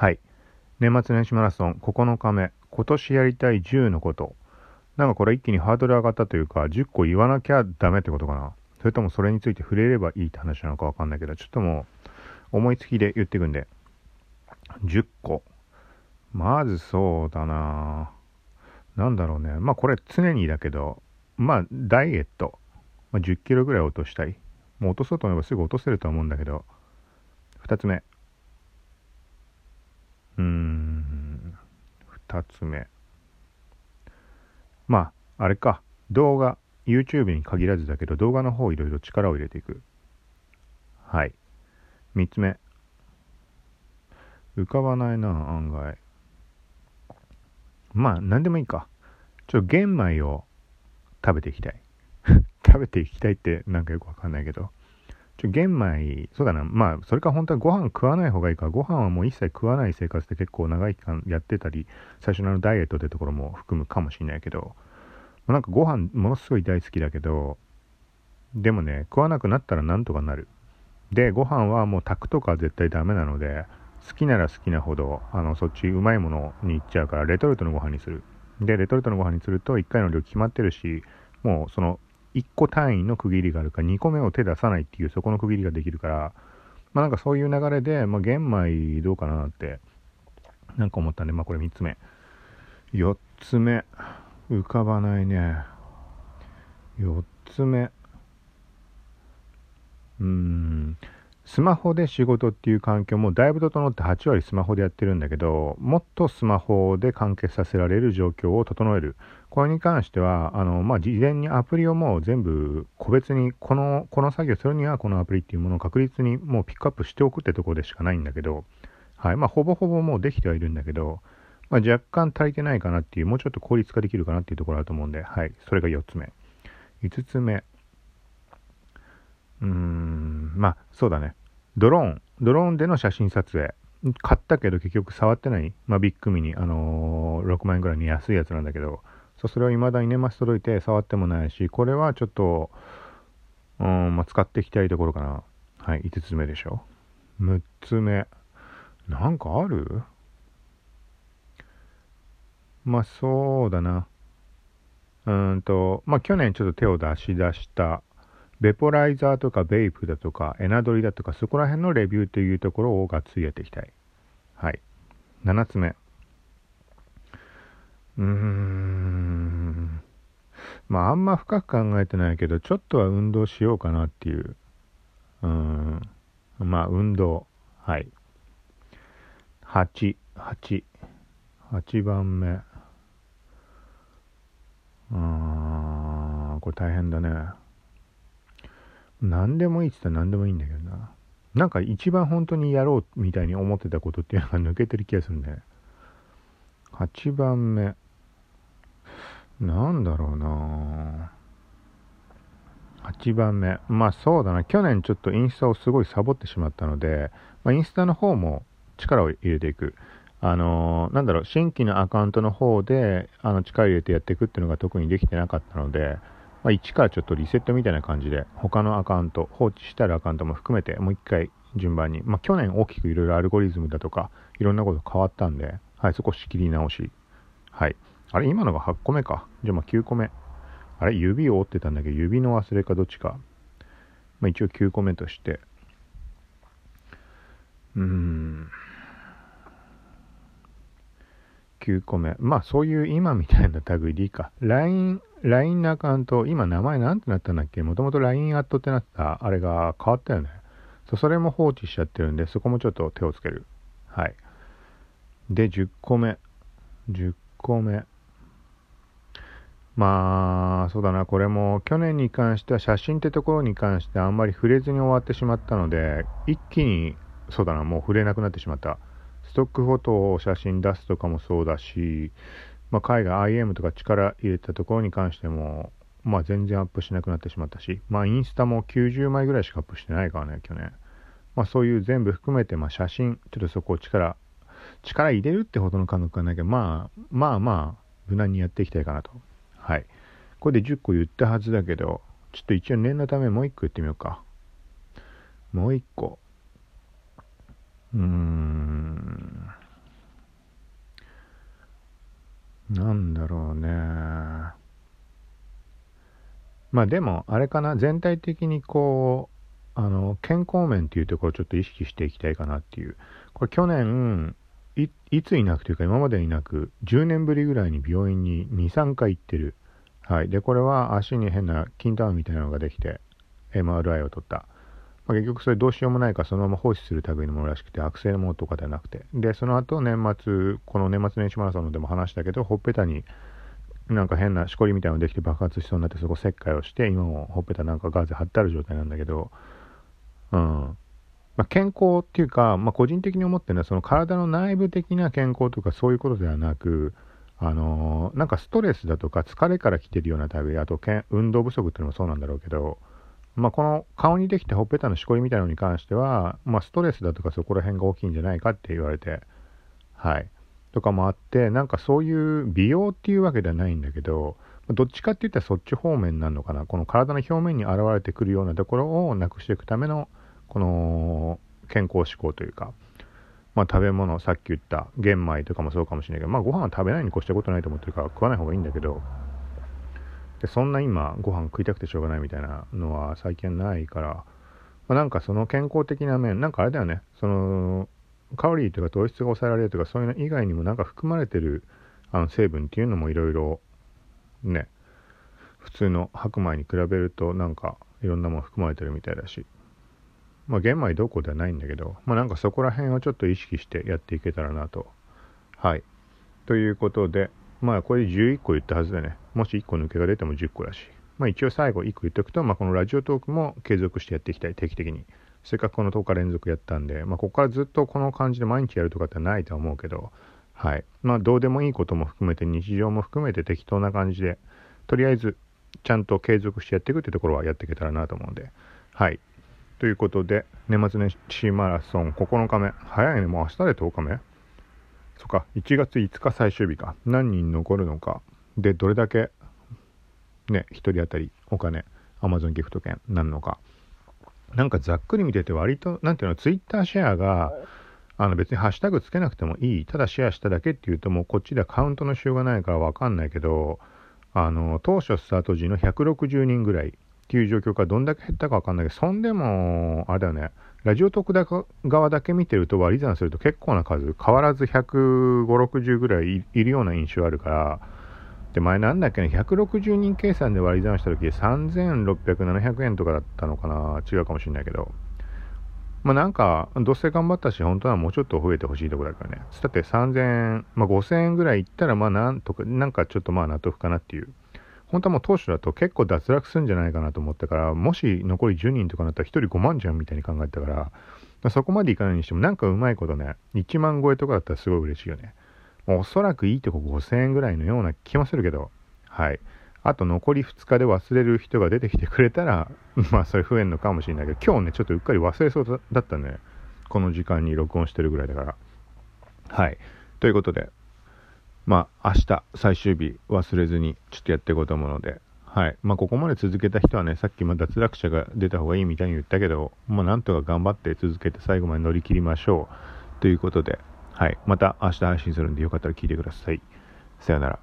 はい。年末年始マラソン9日目。今年やりたい10のこと。なんかこれ一気にハードル上がったというか、10個言わなきゃダメってことかな。それともそれについて触れればいいって話なのかわかんないけど、ちょっともう思いつきで言っていくんで。10個。まずそうだななんだろうね。まあこれ常にだけど、まあダイエット。まあ、10キロぐらい落としたい。もう落とそうと思えばすぐ落とせると思うんだけど。2つ目。うーん。2つ目。まあ、あれか。動画。YouTube に限らずだけど、動画の方いろいろ力を入れていく。はい。3つ目。浮かばないな、案外。まあ、何でもいいか。ちょっと玄米を食べていきたい。食べていきたいってなんかよくわかんないけど。ちょ、玄米、そうだな。まあ、それか本当はご飯食わない方がいいか、ご飯はもう一切食わない生活で結構長い期間やってたり、最初のダイエットってところも含むかもしれないけど、なんかご飯ものすごい大好きだけど、でもね、食わなくなったらなんとかなる。で、ご飯はもう炊くとか絶対ダメなので、好きなら好きなほど、あの、そっちうまいものに行っちゃうから、レトルトのご飯にする。で、レトルトのご飯にすると1回の量決まってるし、もうその1個単位の区切りがあるか2個目を手出さないっていうそこの区切りができるからまあなんかそういう流れで、まあ、玄米どうかなってなんか思ったんでまあこれ3つ目。4つ目。浮かばないね。4つ目。うん。スマホで仕事っていう環境もだいぶ整って8割スマホでやってるんだけどもっとスマホで完結させられる状況を整える。これに関してはあの、まあ、事前にアプリをもう全部個別にこのこの作業するにはこのアプリっていうものを確実にもうピックアップしておくってところでしかないんだけど、はいまあ、ほぼほぼもうできてはいるんだけど、まあ、若干足りてないかなっていうもうちょっと効率化できるかなっていうところあると思うんで、はい、それが4つ目。5つ目。うーんまあそうだね。ドローン。ドローンでの写真撮影。買ったけど結局触ってないまあビッグミニ。あのー、6万円ぐらいに安いやつなんだけどそうそれを未だに年末届いて触ってもないしこれはちょっとうんまあ使っていきたいところかな。はい5つ目でしょ。6つ目。なんかある？まあそうだな。うんとまあ去年ちょっと手を出し出したベポライザーとかベイプだとかエナドリだとかそこら辺のレビューというところをがっつりやっていきたい。はい。7つ目。うーん。まああんま深く考えてないけどちょっとは運動しようかなっていう。うん。まあ運動。はい。8 8 8番目。あーこれ大変だね。何でもいいって言ったら何でもいいんだけどな。なんか一番本当にやろうみたいに思ってたことっていうのが抜けてる気がするんで8番目。なんだろうな。8番目。まあそうだな。去年ちょっとインスタをすごいサボってしまったので、まあ、インスタの方も力を入れていく。あのー、なんだろう。新規のアカウントの方であの力を入れてやっていくっていうのが特にできてなかったのでまあ、1からちょっとリセットみたいな感じで、他のアカウント、放置してあるアカウントも含めて、もう一回順番に、まあ、去年大きくいろいろアルゴリズムだとか、いろんなこと変わったんで、はい、そこ仕切り直し。はい。あれ、今のが8個目か。じゃあまあ9個目。あれ、指を折ってたんだけど、指の忘れかどっちか。まあ、一応9個目として。うーん。9個目。まあそういう今みたいな類でいいか。LINE、LINE のアカウント、今名前なんてなったんだっけ？もともと LINE アットってなったあれが変わったよね。そう、それも放置しちゃってるんで、そこもちょっと手をつける。はい。で、10個目。10個目。まあ、そうだな、これも去年に関しては写真ってところに関してあんまり触れずに終わってしまったので、一気に、そうだな、もう触れなくなってしまった。ストックフォトを写真出すとかもそうだし、まあ、海外 IM とか力入れたところに関しても、まあ、全然アップしなくなってしまったし、まあ、インスタも90枚ぐらいしかアップしてないからね、去年。まあ、そういう全部含めて、まあ、写真、ちょっとそこを力、力入れるってほどの感覚はないけど、まあ、まあまあ、無難にやっていきたいかなと。はい。これで10個言ったはずだけど、ちょっと一応念のためもう1個言ってみようか。もう1個。うーん。なんだろうね。まあでも、あれかな、全体的にこう、あの、健康面っていうところをちょっと意識していきたいかなっていう。これ去年、いいついなくというか今までになく、10年ぶりぐらいに病院に2、3回行ってる。はい。で、これは足に変な筋ターンみたいなのができて、MRI を取った。まあ、結局それどうしようもないからそのまま放置する類のものらしくて、悪性のものとかではなくて。で、その後年末、この年末年始マラソンでも話したけど、ほっぺたになんか変なしこりみたいなのができて爆発しそうになってそこ切開をして今もほっぺたなんかガーゼ貼ってある状態なんだけどうんまあ、健康っていうか、まあ、個人的に思ってるのはその体の内部的な健康とかそういうことではなくあのー、なんかストレスだとか疲れから来てるような類あと運動不足っていうのもそうなんだろうけど、まあ、この顔にできたほっぺたのしこりみたいなのに関しては、まあ、ストレスだとかそこら辺が大きいんじゃないかって言われてはい。とかもあってなんかそういう美容っていうわけではないんだけどどっちかって言ったらそっち方面なのかな。この体の表面に現れてくるようなところをなくしていくためのこの健康志向というか、まあ、食べ物さっき言った玄米とかもそうかもしれないけどまあご飯は食べないに越したことないと思ってるから食わない方がいいんだけどでそんな今ご飯食いたくてしょうがないみたいなのは最近ないから、まあ、なんかその健康的な面なんかあれだよね。そのカロリーとか糖質が抑えられるとかそういうの以外にもなんか含まれてるあの成分っていうのもいろいろね普通の白米に比べるとなんかいろんなもの含まれてるみたいだし。まあ玄米どうこではないんだけどまあなんかそこら辺をちょっと意識してやっていけたらなと。はい。ということでまあこれで11個言ったはずでね。もし1個抜けが出ても10個だし。まあ一応最後1個言っておくと、まあ、このラジオトークも継続してやっていきたい定期的に。せっかくこの10日連続やったんで、まあ、ここからずっとこの感じで毎日やるとかってないとは思うけど、はい。まあ、どうでもいいことも含めて、日常も含めて適当な感じで、とりあえず、ちゃんと継続してやっていくってところはやっていけたらなと思うんで、はい。ということで、年末年始マラソン9日目。早いね、もう明日で10日目そっか、1月5日最終日か。何人残るのか。で、どれだけ、ね、1人当たりお金、Amazon ギフト券なるのか。なんかざっくり見てて割と、なんていうの、ツイッターシェアが、あの別にハッシュタグつけなくてもいい。ただシェアしただけっていうともうこっちではカウントのしようがないからわかんないけど、あの、当初スタート時の160人ぐらいっていう状況からどんだけ減ったかわかんないけど、そんでも、あれだよね、ラジオ特ダ側だけ見てると割り算すると結構な数、変わらず150、60ぐらいいるような印象あるから、で、前なんだっけね、160人計算で割り算した時3600、700円とかだったのかな違うかもしれないけど。まあなんか、どうせ頑張ったし、本当はもうちょっと増えてほしいところだからね。だって3000、まあ5000円ぐらいいったら、まあなんとか、なんかちょっとまあ納得かなっていう。本当はもう当初だと結構脱落するんじゃないかなと思ったから、もし残り10人とかなったら1人5万じゃんみたいに考えたから、そこまでいかないにしてもなんかうまいことね、1万超えとかだったらすごい嬉しいよね。おそらくいいとこ5000円ぐらいのような気もするけど、はい。あと残り2日で忘れる人が出てきてくれたら、まあそれ増えんのかもしれないけど、今日ね、ちょっとうっかり忘れそうだったね。この時間に録音してるぐらいだから。はい。ということで、まあ明日最終日忘れずにちょっとやっていこうと思うので、はい。まあここまで続けた人はね、さっきま脱落者が出た方がいいみたいに言ったけど、まあなんとか頑張って続けて最後まで乗り切りましょう。ということで、はい。また明日配信するんでよかったら聞いてください。さよなら。